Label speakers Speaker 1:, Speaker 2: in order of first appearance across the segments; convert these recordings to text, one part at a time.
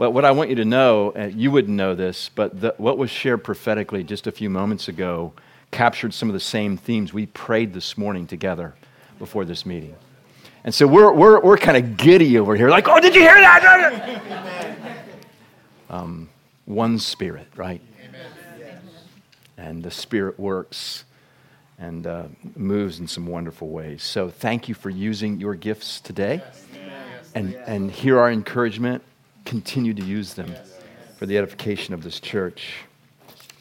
Speaker 1: But what I want you to know, uh, you wouldn't know this, but the, what was shared prophetically just a few moments ago captured some of the same themes we prayed this morning together before this meeting. And so we're, we're, we're kind of giddy over here, like, oh, did you hear that? um, one spirit, right? And the spirit works and uh, moves in some wonderful ways. So thank you for using your gifts today. And, and hear our encouragement continue to use them for the edification of this church.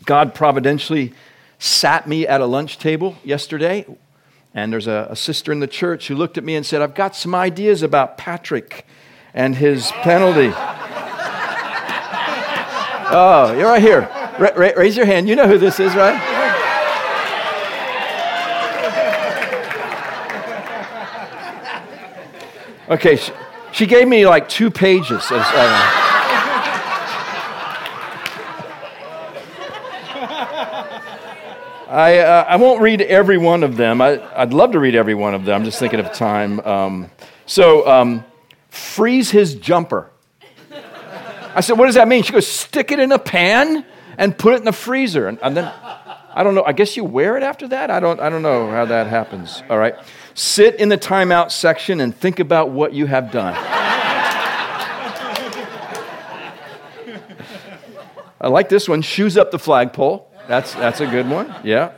Speaker 1: God providentially sat me at a lunch table yesterday, and there's a, a, sister in the church who looked at me and said, I've got some ideas about Patrick and his penalty. oh, you're right here. Ra- ra- raise your hand. You know who this is, right? Okay, she gave me like two pages. Of, uh, I, uh, I won't read every one of them. I, would love to read every one of them. I'm just thinking of time. Um, so, um, freeze his jumper. I said, What does that mean? She goes, Stick it in a pan and put it in the freezer. And, and then, I don't know, I guess you wear it after that? I don't, I don't know how that happens. All right. Sit in the timeout section and think about what you have done. I like this one shoes up the flagpole. That's, that's a good one. Yeah.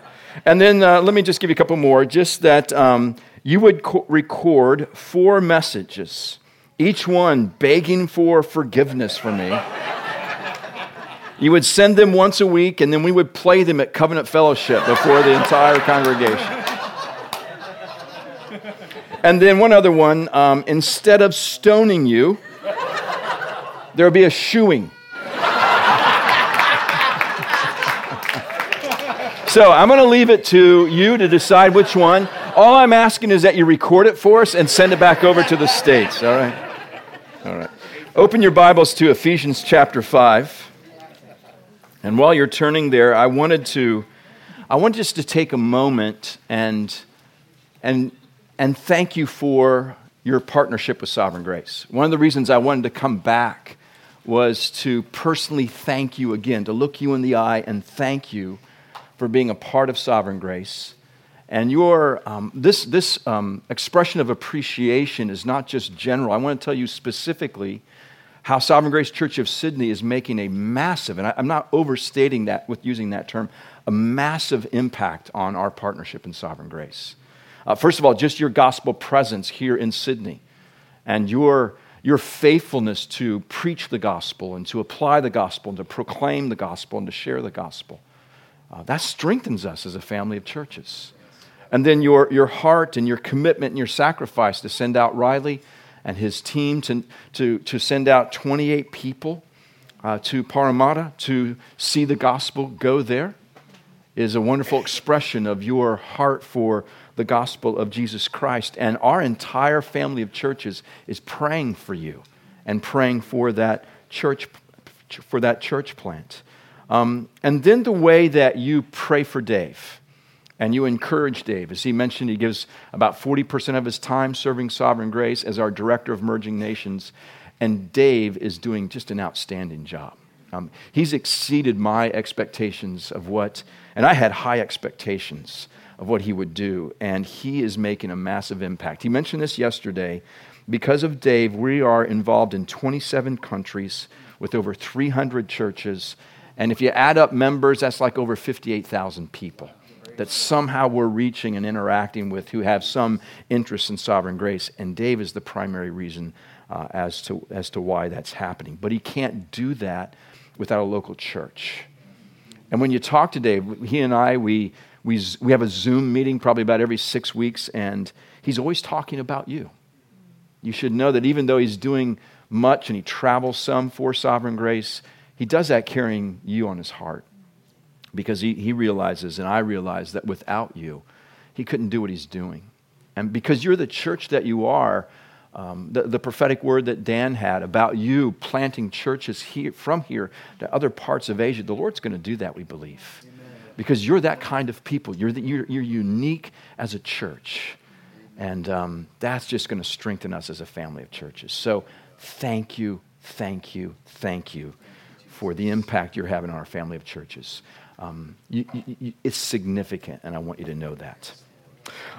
Speaker 1: And then uh, let me just give you a couple more. Just that um, you would co- record four messages, each one begging for forgiveness for me. You would send them once a week, and then we would play them at Covenant Fellowship before the entire congregation. And then one other one um, instead of stoning you, there'll be a shoeing. so I'm going to leave it to you to decide which one. All I'm asking is that you record it for us and send it back over to the States. All right? All right. Open your Bibles to Ephesians chapter 5. And while you're turning there, I wanted to I want just to take a moment and and and thank you for your partnership with Sovereign Grace. One of the reasons I wanted to come back was to personally thank you again, to look you in the eye and thank you for being a part of Sovereign Grace. And your, um, this, this um, expression of appreciation is not just general. I want to tell you specifically how Sovereign Grace Church of Sydney is making a massive, and I, I'm not overstating that with using that term, a massive impact on our partnership in Sovereign Grace. Uh, first of all, just your gospel presence here in Sydney and your, your faithfulness to preach the gospel and to apply the gospel and to proclaim the gospel and to share the gospel. Uh, that strengthens us as a family of churches. And then your, your heart and your commitment and your sacrifice to send out Riley and his team to, to, to send out 28 people uh, to Parramatta to see the gospel go there is a wonderful expression of your heart for the gospel of Jesus Christ. And our entire family of churches is praying for you and praying for that church, for that church plant. Um, and then the way that you pray for Dave and you encourage Dave. As he mentioned, he gives about 40% of his time serving Sovereign Grace as our director of Emerging Nations. And Dave is doing just an outstanding job. Um, he's exceeded my expectations of what, and I had high expectations of what he would do, and he is making a massive impact. He mentioned this yesterday. Because of Dave, we are involved in 27 countries with over 300 churches. And if you add up members, that's like over 58,000 people that somehow we're reaching and interacting with who have some interest in sovereign grace. And Dave is the primary reason uh, as, to, as to why that's happening. But he can't do that without a local church. And when you talk to Dave, he and I, we, we, we have a Zoom meeting probably about every six weeks, and he's always talking about you. You should know that even though he's doing much and he travels some for sovereign grace, he does that carrying you on his heart because he, he realizes, and I realize, that without you, he couldn't do what he's doing. And because you're the church that you are, um, the, the, prophetic word that Dan had about you planting churches here, from here to other parts of Asia, the Lord's going to do that, we believe because you're that kind of people. You're, the, you're, you're unique as a church. And um, that's just going to strengthen us as a family of churches. So thank you, thank you, thank you for the impact you're having on our family of churches. Um, you, you, it's significant, and I want you to know that.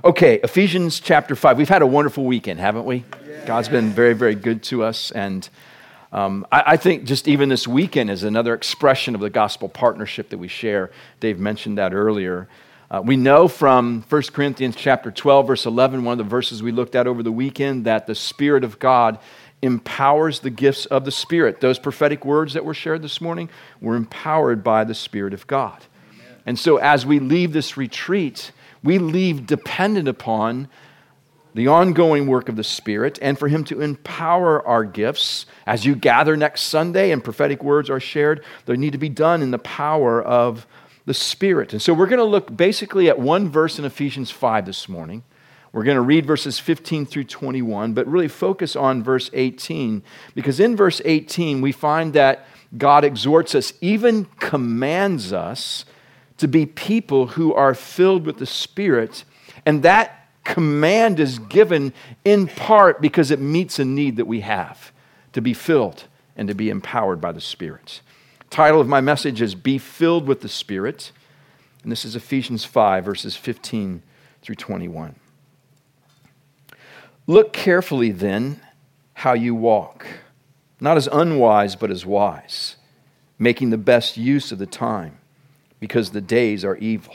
Speaker 1: Okay, Ephesians chapter 5. We've had a wonderful weekend, haven't we? God's been very, very good to us. And um, I, I, think just even this weekend is another expression of the gospel partnership that we share. Dave mentioned that earlier. Uh, we know from 1 Corinthians chapter 12, verse 11, one of the verses we looked at over the weekend, that the Spirit of God empowers the gifts of the Spirit. Those prophetic words that were shared this morning were empowered by the Spirit of God. Amen. And so as we leave this retreat, we leave dependent upon the ongoing work of the Spirit and for Him to empower our gifts. As you gather next Sunday and prophetic words are shared, they need to be done in the power of the Spirit. And so we're going to look basically at one verse in Ephesians 5 this morning. We're going to read verses 15 through 21, but really focus on verse 18, because in verse 18, we find that God exhorts us, even commands us to be people who are filled with the Spirit. And that command is given in part because it meets a need that we have to be filled and to be empowered by the Spirit. Title of my message is Be Filled with the Spirit. And this is Ephesians 5, verses 15 through 21. Look carefully then how you walk, not as unwise, but as wise, making the best use of the time, because the days are evil.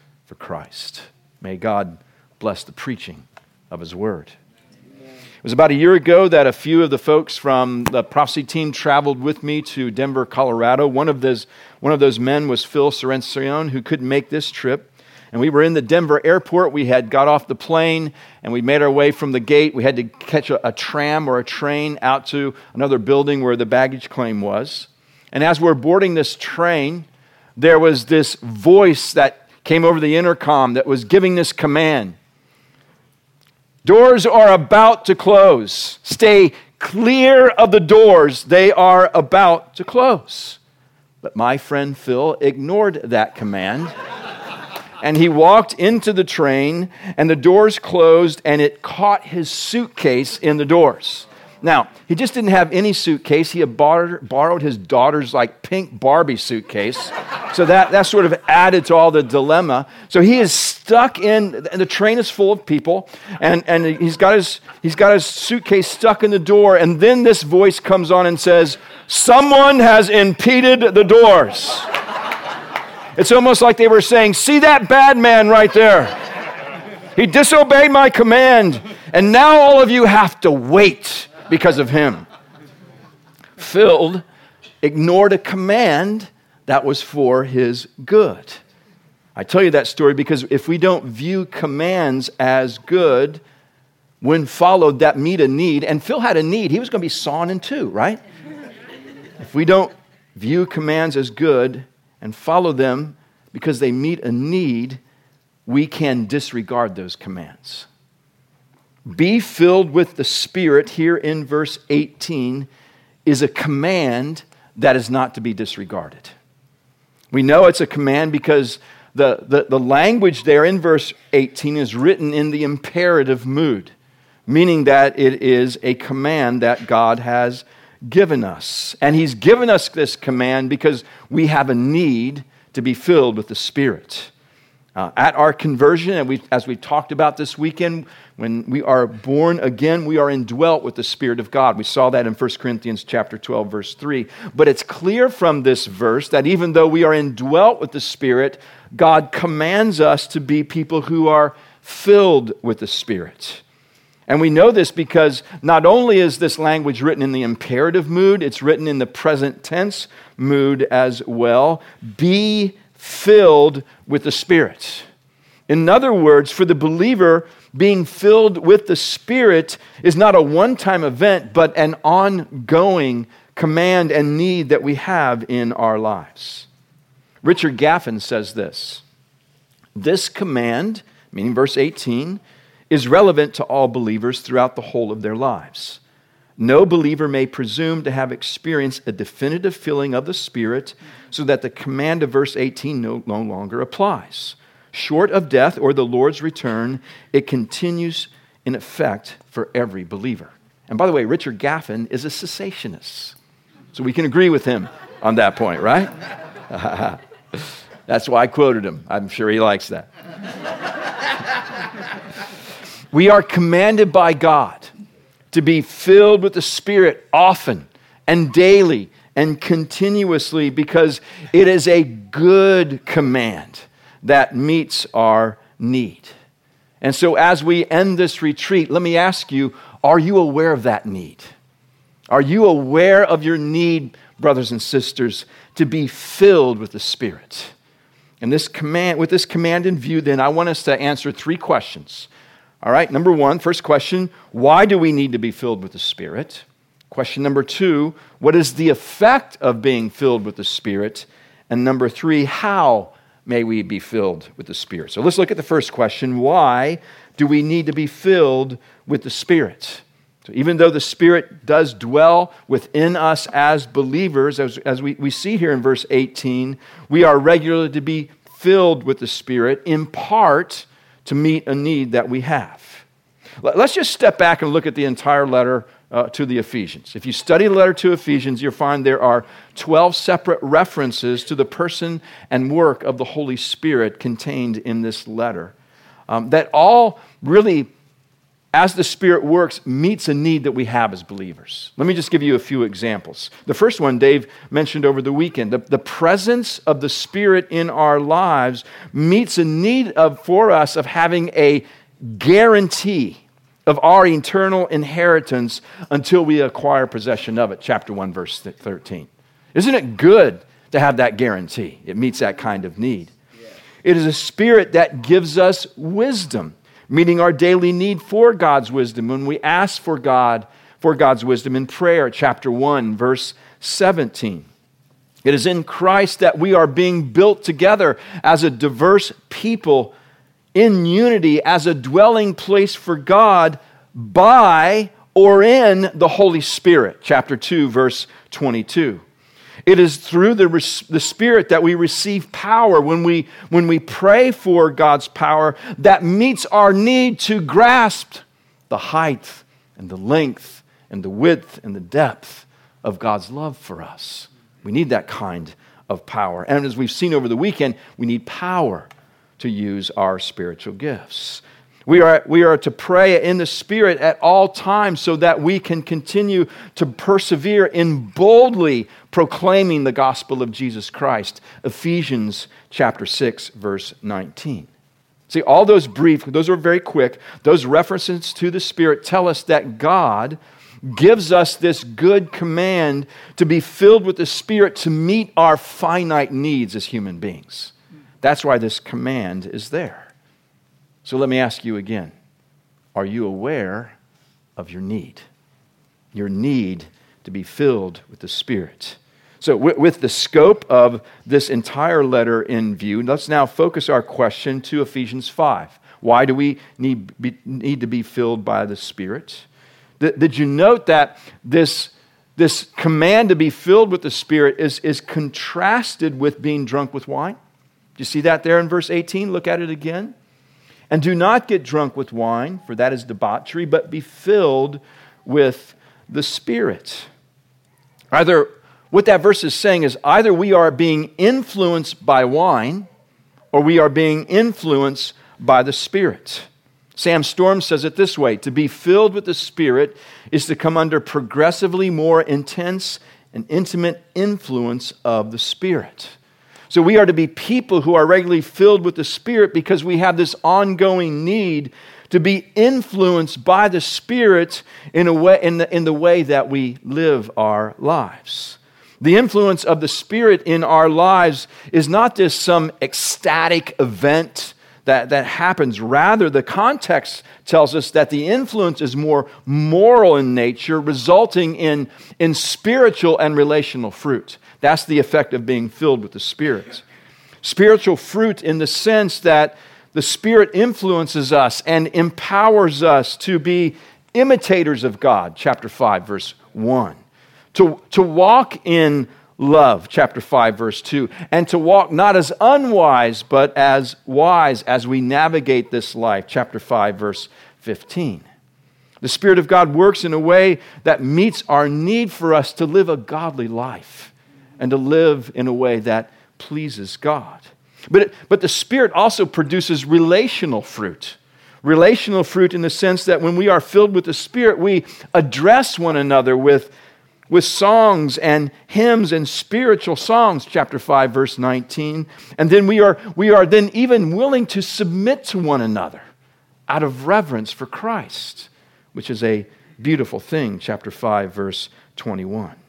Speaker 1: for Christ. May God bless the preaching of His Word. It was about a year ago that a few of the folks from the prophecy team traveled with me to Denver, Colorado. One of those, one of those men was Phil Sorencion, who couldn't make this trip and we were in the Denver airport. We had got off the plane and we made our way from the gate. We had to catch a, a tram or a train out to another building where the baggage claim was. And as we're boarding this train, there was this voice that came over the intercom that was giving this command Doors are about to close. Stay clear of the doors, they are about to close. But my friend Phil ignored that command and he walked into the train, and the doors closed, and it caught his suitcase in the doors. Now, he just didn't have any suitcase. He had borrowed his daughter's like pink Barbie suitcase. So that, that sort of added to all the dilemma. So he is stuck in, and the train is full of people, and, and he's, got his, he's got his suitcase stuck in the door. And then this voice comes on and says, Someone has impeded the doors. It's almost like they were saying, See that bad man right there? He disobeyed my command, and now all of you have to wait because of him. Phil ignored a command that was for his good. I tell you that story because if we don't view commands as good, when followed, that meet a need, and Phil had a need, he was going to be sawn in two, right? if we don't view commands as good, and follow them because they meet a need, we can disregard those commands. Be filled with the Spirit, here in verse 18, is a command that is not to be disregarded. We know it's a command because the, the, the, language there in verse 18 is written in the imperative mood, meaning that it is a command that God has given us. And He's given us this command because we have a need to be filled with the Spirit. Uh, at our conversion, and we, as we talked about this weekend, when we are born again, we are indwelt with the Spirit of God. We saw that in 1 Corinthians chapter 12, verse 3. But it's clear from this verse that even though we are indwelt with the Spirit, God commands us to be people who are filled with the Spirit. And we know this because not only is this language written in the imperative mood, it's written in the present tense mood as well. Be filled with the Spirit. In other words, for the believer, being filled with the Spirit is not a one time event, but an ongoing command and need that we have in our lives. Richard Gaffin says this This command, meaning verse 18, is relevant to all believers throughout the whole of their lives. No believer may presume to have experienced a definitive filling of the Spirit so that the command of verse 18 no, no longer applies. Short of death or the Lord's return, it continues in effect for every believer. And by the way, Richard Gaffin is a cessationist. So we can agree with him on that point, right? That's why I quoted him. I'm sure he likes that. we are commanded by God to be filled with the Spirit often and daily and continuously because it is a good command that meets our need. And so, as we end this retreat, let me ask you are you aware of that need? Are you aware of your need, brothers and sisters, to be filled with the Spirit? And this command, with this command in view, then I want us to answer three questions. All right, number one, first question why do we need to be filled with the Spirit? Question number two, what is the effect of being filled with the Spirit? And number three, how may we be filled with the Spirit? So let's look at the first question why do we need to be filled with the Spirit? So even though the Spirit does dwell within us as believers, as, as we, we see here in verse 18, we are regularly to be filled with the Spirit in part to meet a need that we have. Let's just step back and look at the entire letter uh, to the Ephesians. If you study the letter to Ephesians, you'll find there are 12 separate references to the person and work of the Holy Spirit contained in this letter um, that all really as the Spirit works, meets a need that we have as believers. Let me just give you a few examples. The first one Dave mentioned over the weekend the, the presence of the Spirit in our lives meets a need of, for us of having a guarantee of our eternal inheritance until we acquire possession of it. Chapter 1, verse 13. Isn't it good to have that guarantee? It meets that kind of need. Yeah. It is a spirit that gives us wisdom meeting our daily need for God's wisdom when we ask for God for God's wisdom in prayer, chapter 1, verse 17. It is in Christ that we are being built together as a diverse people in unity, as a dwelling place for God by or in the Holy Spirit, chapter 2, verse 22. It is through the, the Spirit that we receive power when we, when we pray for God's power that meets our need to grasp the height and the length and the width and the depth of God's love for us. We need that kind of power. And as we've seen over the weekend, we need power to use our spiritual gifts. We are, we are to pray in the Spirit at all times so that we can continue to persevere in boldly proclaiming the gospel of Jesus Christ. Ephesians chapter 6, verse 19. See, all those brief, those are very quick, those references to the Spirit tell us that God gives us this good command to be filled with the Spirit to meet our finite needs as human beings. That's why this command is there. So let me ask you again Are you aware of your need? Your need to be filled with the Spirit. So, with the scope of this entire letter in view, let's now focus our question to Ephesians 5. Why do we need, be, need to be filled by the Spirit? Did, did you note that this, this command to be filled with the Spirit is, is contrasted with being drunk with wine? Do you see that there in verse 18? Look at it again. And do not get drunk with wine, for that is debauchery, but be filled with the Spirit. Either what that verse is saying is either we are being influenced by wine or we are being influenced by the Spirit. Sam Storms says it this way To be filled with the Spirit is to come under progressively more intense and intimate influence of the Spirit. So we are to be people who are regularly filled with the Spirit because we have this ongoing need to be influenced by the Spirit in, a way, in, the, in the way that we live our lives. The influence of the Spirit in our lives is not just some ecstatic event that, that happens. Rather, the context tells us that the influence is more moral in nature, resulting in, in spiritual and relational fruit. That's the effect of being filled with the Spirit. Spiritual fruit in the sense that the Spirit influences us and empowers us to be imitators of God, chapter 5, verse 1. To, to walk in love, chapter 5, verse 2, and to walk not as unwise, but as wise as we navigate this life, chapter 5, verse 15. The Spirit of God works in a way that meets our need for us to live a godly life and to live in a way that pleases God. But, it, but the Spirit also produces relational fruit. Relational fruit in the sense that when we are filled with the Spirit, we address one another with with songs and hymns and spiritual songs chapter 5 verse 19 and then we are we are then even willing to submit to one another out of reverence for Christ which is a beautiful thing chapter 5 verse 21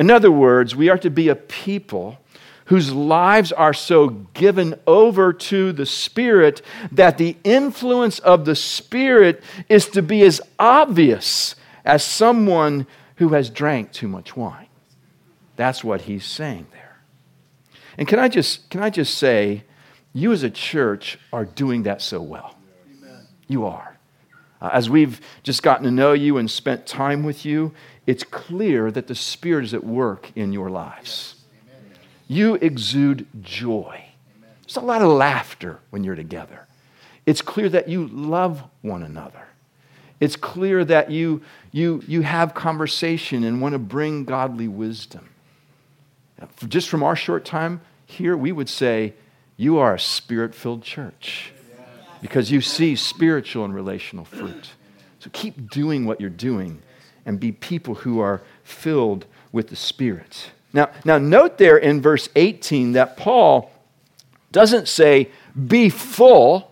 Speaker 1: in other words we are to be a people whose lives are so given over to the Spirit that the influence of the Spirit is to be as obvious as someone who has drank too much wine. That's what he's saying there. And can I just, can I just say, you as a church are doing that so well. Amen. You are. Uh, as we've just gotten to know you and spent time with you, it's clear that the Spirit is at work in your lives. You exude joy. There's a lot of laughter when you're together. It's clear that you love one another. It's clear that you, you, you have conversation and want to bring godly wisdom. Just from our short time here, we would say, You are a spirit filled church because you see spiritual and relational fruit. So keep doing what you're doing and be people who are filled with the Spirit. Now, now note there in verse 18 that Paul doesn't say, Be full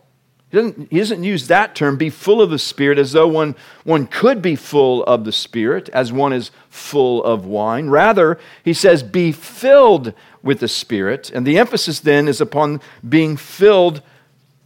Speaker 1: he doesn't, he doesn't use that term, be full of the Spirit, as though one, one could be full of the Spirit, as one is full of wine. Rather, he says, be filled with the Spirit. And the emphasis then is upon being filled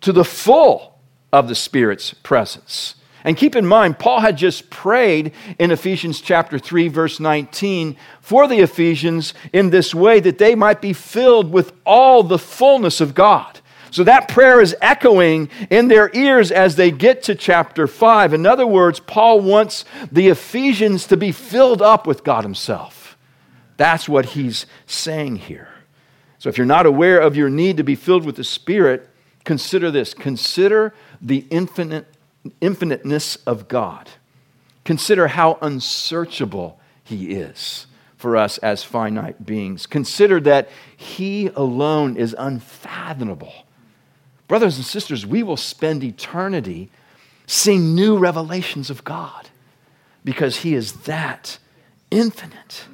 Speaker 1: to the full of the Spirit's presence. And keep in mind, Paul had just prayed in Ephesians chapter 3, verse 19, for the Ephesians in this way that they might be filled with all the fullness of God. So that prayer is echoing in their ears as they get to chapter 5. In other words, Paul wants the Ephesians to be filled up with God Himself. That's what he's saying here. So if you're not aware of your need to be filled with the Spirit, consider this. Consider the infinite, infiniteness of God. Consider how unsearchable He is for us as finite beings. Consider that He alone is unfathomable Brothers and sisters, we will spend eternity seeing new revelations of God because He is that infinite.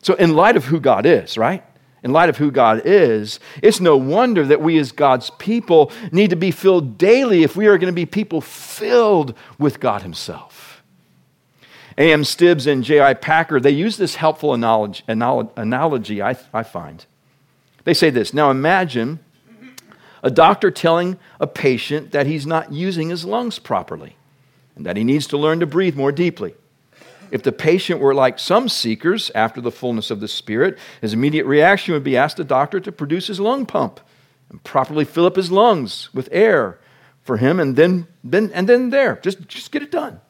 Speaker 1: So, in light of who God is, right? In light of who God is, it's no wonder that we as God's people need to be filled daily if we are going to be people filled with God Himself. A.M. Stibbs and J.I. Packer, they use this helpful analogy, analogy I, I find. They say this Now imagine a doctor telling a patient that he's not using his lungs properly and that he needs to learn to breathe more deeply. If the patient were like some seekers after the fullness of the Spirit, his immediate reaction would be ask the doctor to produce his lung pump and properly fill up his lungs with air for him and then, then, and then there. Just, just get it done.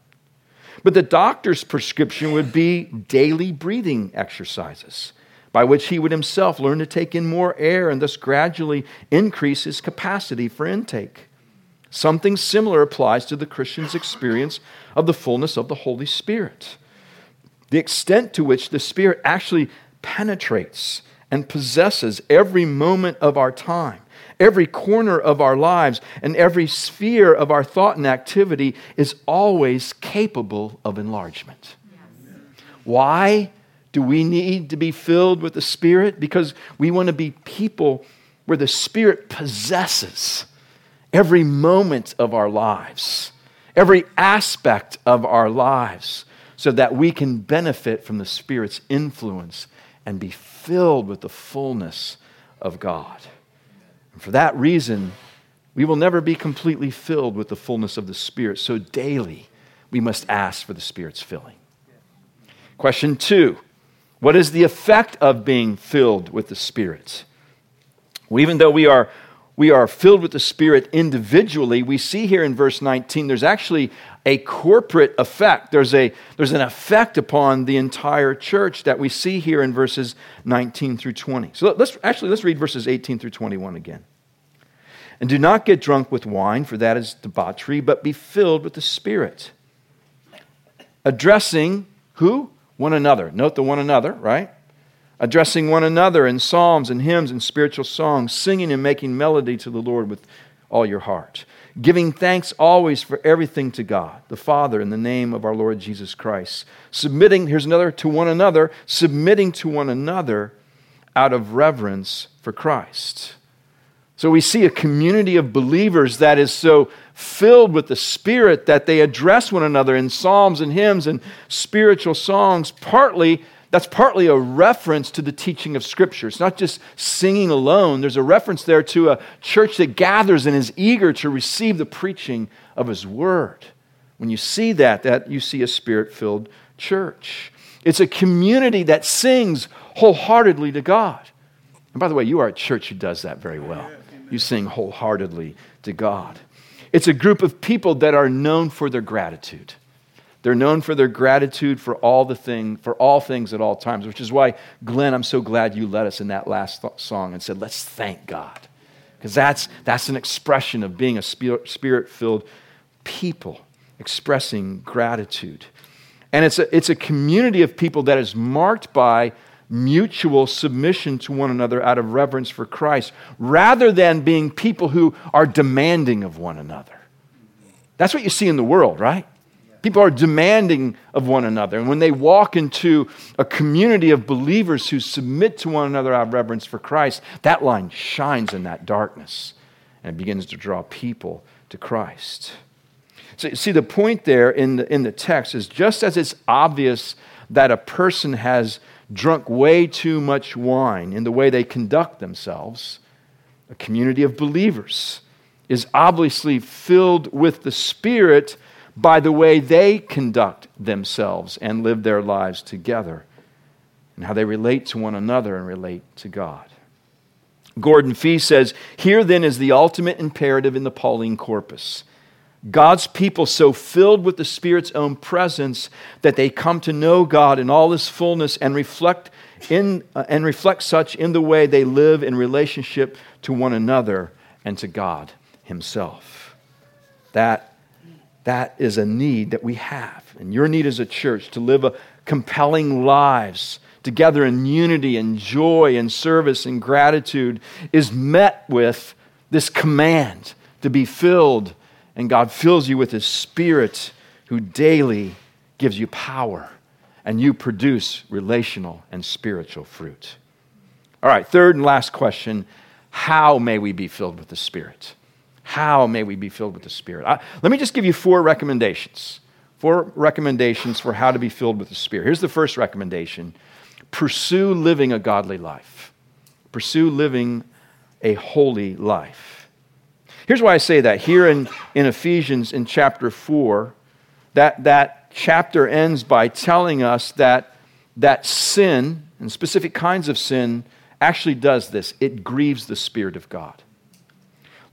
Speaker 1: But the doctor's prescription would be daily breathing exercises by which he would himself learn to take in more air and thus gradually increase his capacity for intake. Something similar applies to the Christian's experience of the fullness of the Holy Spirit. The extent to which the Spirit actually penetrates and possesses every moment of our time, every corner of our lives, and every sphere of our thought and activity is always capable of enlargement. Yes. Why? Do we need to be filled with the Spirit? Because we want to be people where the Spirit possesses every moment of our lives, every aspect of our lives, so that we can benefit from the Spirit's influence and be filled with the fullness of God. And for that reason, We will never be completely filled with the fullness of the Spirit. So daily, we must ask for the Spirit's filling. Question two What is the effect of being filled with the Spirit? Well, even though we are, we are filled with the Spirit individually, we see here in verse 19 there's actually a corporate effect. There's, a, there's an effect upon the entire church that we see here in verses 19 through 20. So let's actually let's read verses 18 through 21 again. And do not get drunk with wine, for that is debauchery, but be filled with the Spirit. Addressing who? One another. Note the one another, right? Addressing one another in psalms and hymns and spiritual songs, singing and making melody to the Lord with all your heart giving thanks always for everything to God, the Father, in the name of our Lord Jesus Christ. Submitting, here's another, to one another, submitting to one another out of reverence for Christ. So we see a community of believers that is so filled with the Spirit that they address one another in psalms and hymns and spiritual songs, partly that's partly a reference to the teaching of Scripture. It's not just singing alone, there's a reference there to a church that gathers and is eager to receive the preaching of His Word. When you see that, that you see a spirit filled church. It's a community that sings wholeheartedly to God. And by the way, you are a church who does that very well. You sing wholeheartedly to God. It's a group of people that are known for their gratitude. They're known for their gratitude for all the thing, for all things at all times, which is why, Glenn, I'm so glad you led us in that last th- song and said, let's thank God. Because that's, that's an expression of being a spirit filled people, expressing gratitude. And it's a, it's a community of people that is marked by mutual submission to one another out of reverence for Christ, rather than being people who are demanding of one another. That's what you see in the world, right? People are demanding of one another. And when they walk into a community of believers who submit to one another out of reverence for Christ, that line shines in that darkness and it begins to draw people to Christ. So, see, the point there in the, in the text is just as it's obvious that a person has drunk way too much wine in the way they conduct themselves, a community of believers is obviously filled with the Spirit by the way they conduct themselves and live their lives together and how they relate to one another and relate to God. Gordon Fee says, Here then is the ultimate imperative in the Pauline corpus. God's people so filled with the Spirit's own presence that they come to know God in all his fullness and reflect in uh, and reflect such in the way they live in relationship to one another and to God himself. That that is a need that we have. And your need as a church to live a compelling lives together in unity and joy and service and gratitude is met with this command to be filled. And God fills you with His Spirit who daily gives you power and you produce relational and spiritual fruit. All right, third and last question how may we be filled with the Spirit? How may we be filled with the Spirit? I, let me just give you four recommendations. Four recommendations for how to be filled with the Spirit. Here's the first recommendation pursue living a godly life, pursue living a holy life. Here's why I say that. Here in, in Ephesians, in chapter 4, that, that chapter ends by telling us that, that sin, and specific kinds of sin, actually does this it grieves the Spirit of God.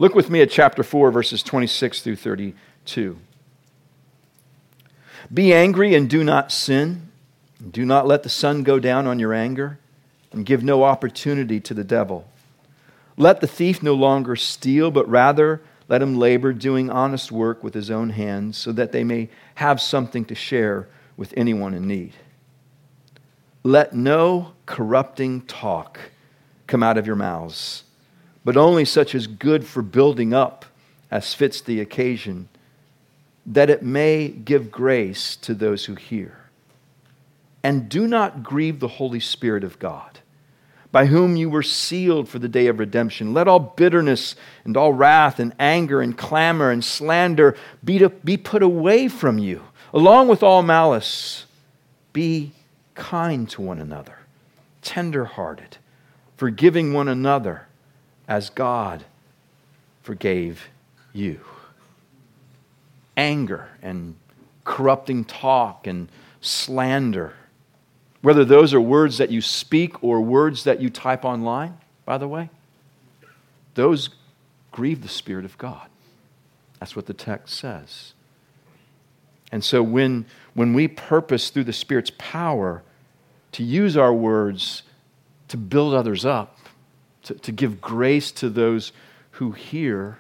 Speaker 1: Look with me at chapter 4, verses 26 through 32. Be angry and do not sin. Do not let the sun go down on your anger, and give no opportunity to the devil. Let the thief no longer steal, but rather let him labor, doing honest work with his own hands, so that they may have something to share with anyone in need. Let no corrupting talk come out of your mouths but only such as good for building up as fits the occasion, that it may give grace to those who hear. And do not grieve the Holy Spirit of God, by whom you were sealed for the day of redemption. Let all bitterness and all wrath and anger and clamor and slander be, be put away from you, along with all malice. Be kind to one another, tender hearted, forgiving one another as God forgave you. Anger and corrupting talk and slander, whether those are words that you speak or words that you type online, by the way, those grieve the Spirit of God. That's what the text says. And so when, when we purpose through the Spirit's power to use our words to build others up, to, to give grace to those who hear,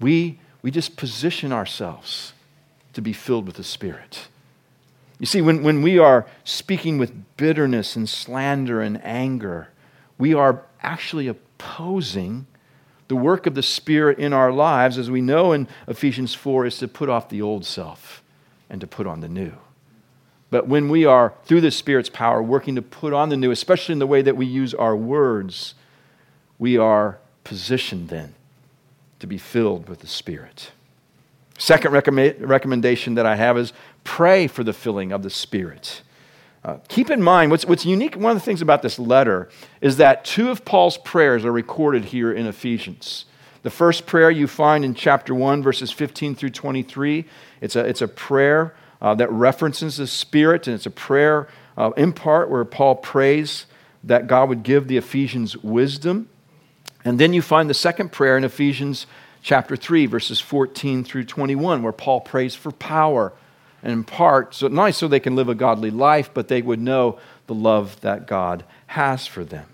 Speaker 1: we, we just position ourselves to be filled with the Spirit. You see, when, when we are speaking with bitterness and slander and anger, we are actually opposing the work of the Spirit in our lives, as we know in Ephesians 4, is to put off the old self and to put on the new. But when we are, through the Spirit's power, working to put on the new, especially in the way that we use our words, we are positioned then to be filled with the Spirit. Second recommendation that I have is pray for the filling of the Spirit. Uh, keep in mind, what's, what's unique, one of the things about this letter is that two of Paul's prayers are recorded here in Ephesians. The first prayer you find in chapter 1, verses 15 through 23. It's a, it's a prayer uh, that references the Spirit, and it's a prayer uh, in part where Paul prays that God would give the Ephesians wisdom. And then you find the second prayer in Ephesians chapter 3, verses 14 through 21, where Paul prays for power and in part, so not so they can live a godly life, but they would know the love that God has for them.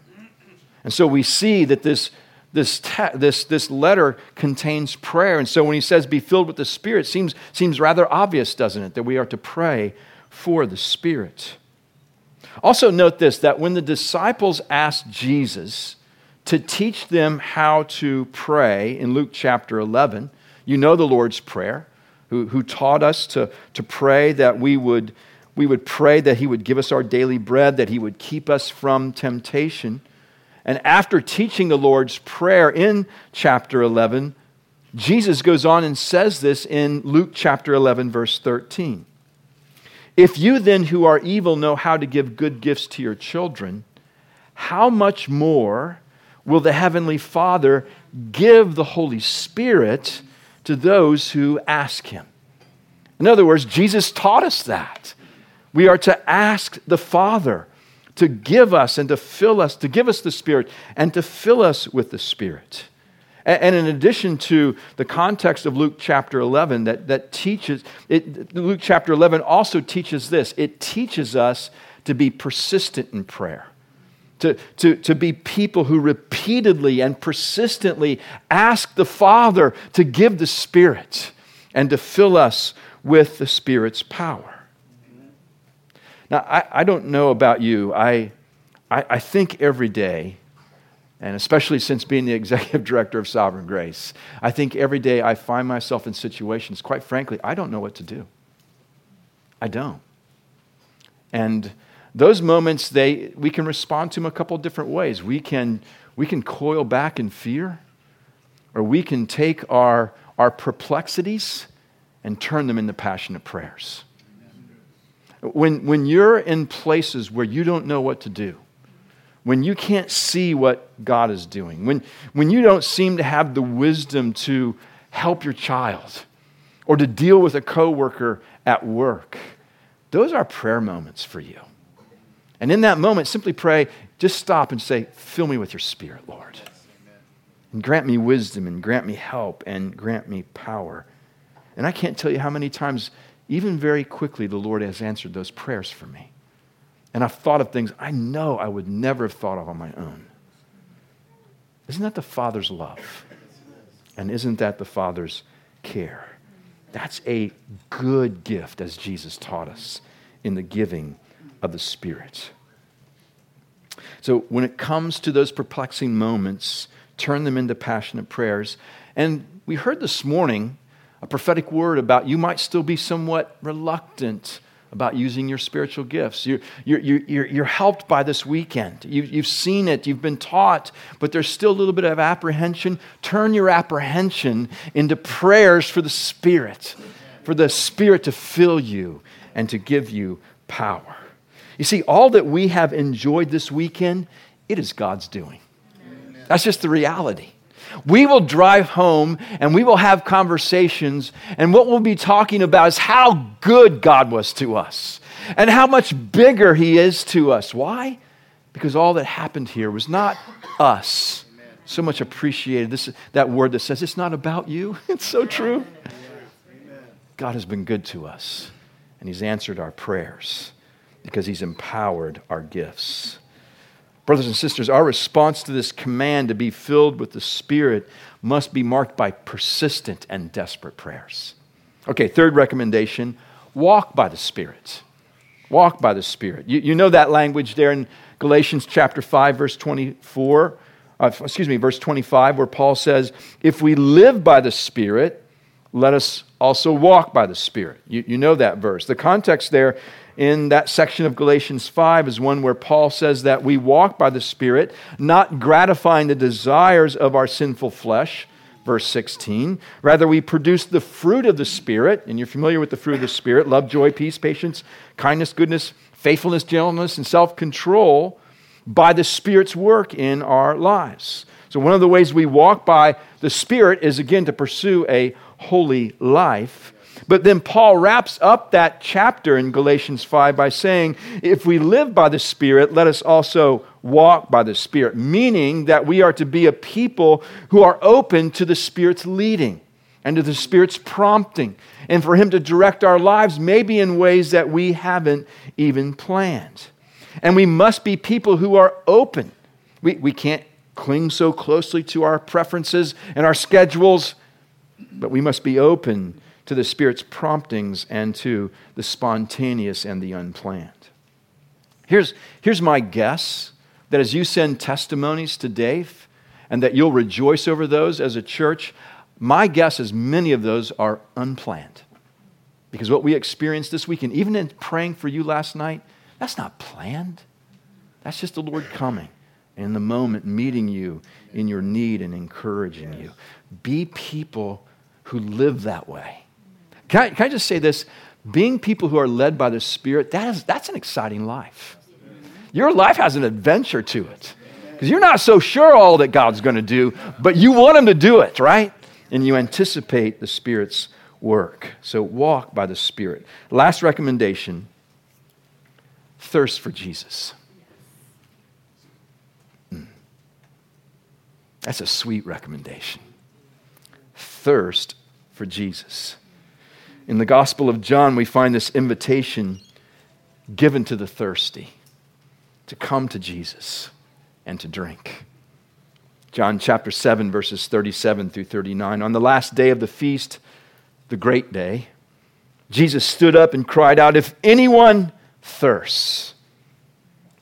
Speaker 1: And so we see that this, this, te- this, this letter contains prayer. And so when he says, be filled with the Spirit, seems, seems rather obvious, doesn't it, that we are to pray for the Spirit. Also, note this that when the disciples asked Jesus to teach them how to pray in Luke chapter 11, you know the Lord's Prayer who, who taught us to, to pray that we would, we would pray that He would give us our daily bread, that He would keep us from temptation. And after teaching the Lord's Prayer in chapter 11, Jesus goes on and says this in Luke chapter 11, verse 13. If you then who are evil know how to give good gifts to your children, how much more will the Heavenly Father give the Holy Spirit to those who ask him. In other words, Jesus taught us that. We are to ask the Father to give us and to fill us, to give us the Spirit and to fill us with the Spirit. And in addition to the context of Luke chapter 11 that, that teaches, it, Luke chapter 11 also teaches this it teaches us to be persistent in prayer to, to, to be people who repeatedly and persistently ask the Father to give the Spirit and to fill us with the Spirit's power. Now, I, I don't know about you. I, I, I think every day, and especially since being the executive director of Sovereign Grace, I think every day I find myself in situations, quite frankly, I don't know what to do. I don't. And those moments they we can respond to them a couple different ways. We can we can coil back in fear or we can take our our perplexities and turn them into passionate prayers. When when you're in places where you don't know what to do when you can't see what god is doing when when you don't seem to have the wisdom to help your child or to deal with a coworker at work those are prayer moments for you and in that moment, simply pray, just stop and say, Fill me with your spirit, Lord. And grant me wisdom and grant me help and grant me power. And I can't tell you how many times, even very quickly, the Lord has answered those prayers for me. And I've thought of things I know I would never have thought of on my own. Isn't that the Father's love? And isn't that the Father's care? That's a good gift, as Jesus taught us in the giving of the Spirit. So when it comes to those perplexing moments, turn them into passionate prayers. And we heard this morning a prophetic word about you might still be somewhat reluctant about using your spiritual gifts. You're, you're, you're, you're helped by this weekend. You, you've seen it, you've been taught, but there's still a little bit of apprehension. Turn your apprehension into prayers for the Spirit, for the Spirit to fill you and to give you power. You see, all that we have enjoyed this weekend, it is God's doing. Amen. That's just the reality. We will drive home and we will have conversations, and what we'll be talking about is how good God was to us and how much bigger He is to us. Why? Because all that happened here was not us. So much appreciated. This, that word that says it's not about you. It's so true. God has been good to us, and He's answered our prayers because He's empowered our gifts. Brothers and sisters, our response to this command to be filled with the Spirit must be marked by persistent and desperate prayers. Okay, third recommendation walk by the Spirit. Walk by the Spirit. You, you know that language there in Galatians chapter 5, verse 24. Uh, excuse me, verse 25, where Paul says, If we live by the Spirit, let us also walk by the Spirit. You, you know that verse. The context there in that section of Galatians 5 is one where Paul says that we walk by the Spirit, not gratifying the desires of our sinful flesh. Verse 16. Rather, we produce the fruit of the Spirit, and you're familiar with the fruit of the Spirit love, joy, peace, patience, kindness, goodness, faithfulness, gentleness, and self control by the Spirit's work in our lives. So, one of the ways we walk by the Spirit is again to pursue a holy life. But then Paul wraps up that chapter in Galatians 5 by saying, if we live by the Spirit, let us also walk by the Spirit, meaning that we are to be a people who are open to the Spirit's leading and to the Spirit's prompting, and for Him to direct our lives, maybe in ways that we haven't even planned. And we must be people who are open. We, we can't cling so closely to our preferences and our schedules, but we must be open to the Spirit's promptings and to the spontaneous and the unplanned. Here's, here's my guess that as you send testimonies to Dave and that you'll rejoice over those as a church, my guess is many of those are unplanned. Because what we experienced this weekend, even in praying for you last night, that's not planned. That's just the Lord coming in the moment, meeting you in your need and encouraging you. Be people who live that way. Can I, can I just say this? Being people who are led by the Spirit, that is, that's an exciting life. Your life has an adventure to it. Because you're not so sure all that God's going to do, but you want Him to do it, right? And you anticipate the Spirit's work. So walk by the Spirit. Last recommendation thirst for Jesus. Mm. That's a sweet recommendation. Thirst for Jesus. In the Gospel of John, we find this invitation given to the thirsty to come to Jesus and to drink. John chapter 7, verses 37 through 39. On the last day of the feast, the great day, Jesus stood up and cried out, If anyone thirsts,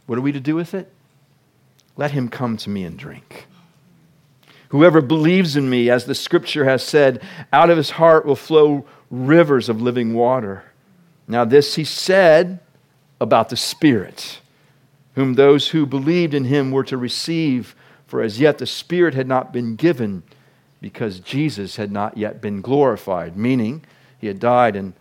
Speaker 1: what are we to do with it? Let him come to me and drink. Whoever believes in me, as the scripture has said, out of his heart will flow rivers of living water. Now, this he said about the Spirit, whom those who believed in him were to receive, for as yet the Spirit had not been given because Jesus had not yet been glorified, meaning he had died and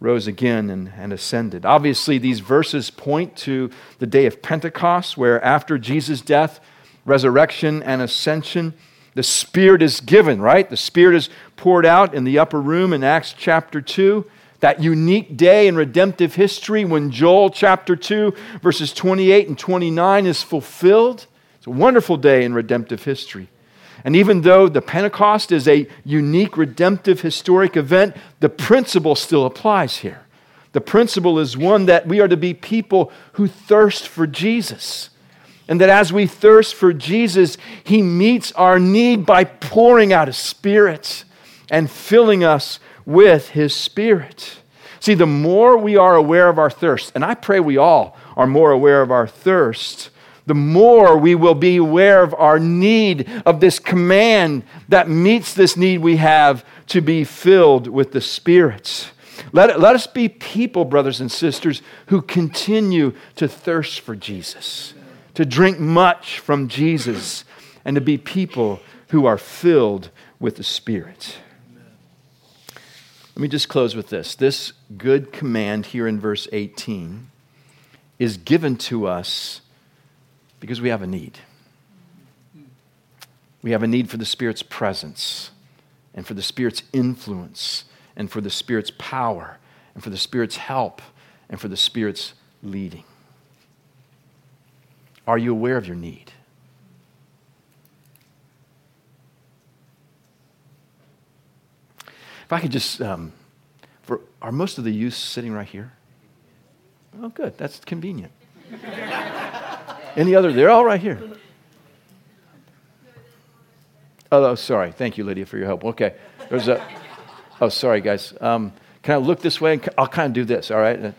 Speaker 1: rose again and, and ascended. Obviously, these verses point to the day of Pentecost, where after Jesus' death, resurrection, and ascension, the Spirit is given, right? The Spirit is poured out in the upper room in Acts chapter 2. That unique day in redemptive history when Joel chapter 2, verses 28 and 29 is fulfilled. It's a wonderful day in redemptive history. And even though the Pentecost is a unique redemptive historic event, the principle still applies here. The principle is one that we are to be people who thirst for Jesus and that as we thirst for Jesus, He meets our need by pouring out His Spirit and filling us with His Spirit. See, the more we are aware of our thirst, and I pray we all are more aware of our thirst, the more we will be aware of our need of this command that meets this need we have to be filled with the Spirit. Let, let us be people, brothers and sisters, who continue to thirst for Jesus to drink much from Jesus, and to be people who are filled with the Spirit. Let me just close with this. This good command here in verse 18 is given to us because we have a need. We have a need for the Spirit's presence and for the Spirit's influence and for the Spirit's power and for the Spirit's help and for the Spirit's leading. Are you aware of your need? If I could just, um, for, are most of the youth sitting right here? Oh, good. That's convenient. Any other? They're all right here. Oh, oh, sorry. Thank you, Lydia, for your help. Okay. There's a. Oh, sorry, guys. Um, can I look this way? I'll kind of do this, all right?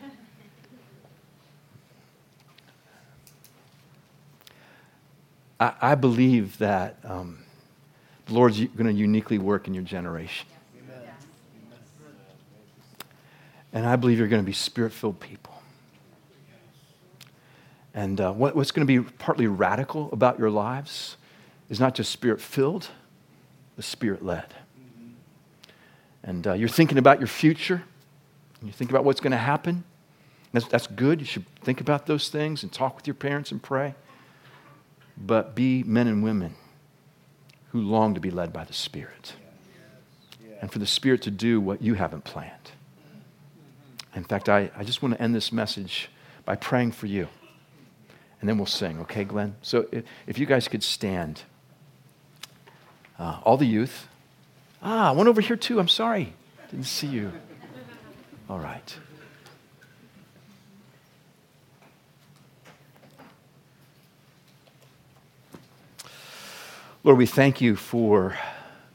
Speaker 1: I, I believe that um, the Lord's going to uniquely work in your generation. And I believe you're going to be spirit filled people. And uh, what, what's going to be partly radical about your lives is not just spirit filled, but spirit led. And uh, you're thinking about your future, you think about what's going to happen. That's, that's good. You should think about those things and talk with your parents and pray. But be men and women who long to be led by the Spirit and for the Spirit to do what you haven't planned. In fact, I, I just want to end this message by praying for you. And then we'll sing, okay, Glenn? So if, if you guys could stand. Uh, all the youth. Ah, one over here too. I'm sorry. Didn't see you. All right. Lord, we thank you for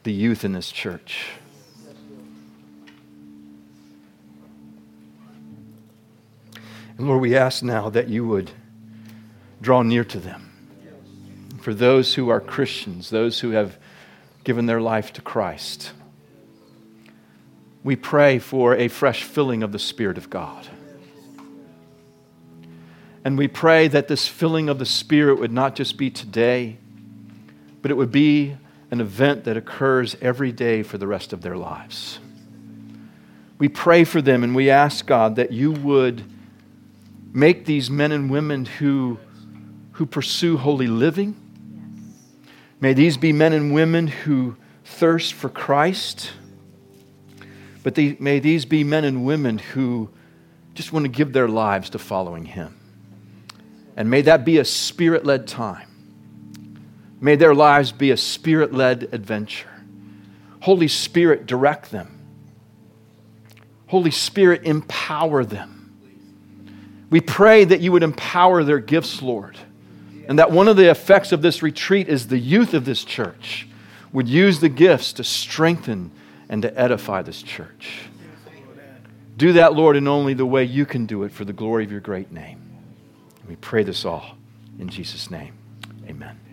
Speaker 1: the youth in this church. And Lord, we ask now that you would draw near to them. For those who are Christians, those who have given their life to Christ, we pray for a fresh filling of the Spirit of God. And we pray that this filling of the Spirit would not just be today, but it would be an event that occurs every day for the rest of their lives. We pray for them and we ask God that you would make these men and women who, who pursue holy living. May these be men and women who thirst for Christ. But they, may these be men and women who just want to give their lives to following Him. And may that be a spirit led time. May their lives be a spirit led adventure. Holy Spirit, direct them. Holy Spirit, empower them. We pray that you would empower their gifts, Lord. And that one of the effects of this retreat is the youth of this church would use the gifts to strengthen and to edify this church. Do that, Lord, in only the way you can do it for the glory of your great name. We pray this all in Jesus' name. Amen.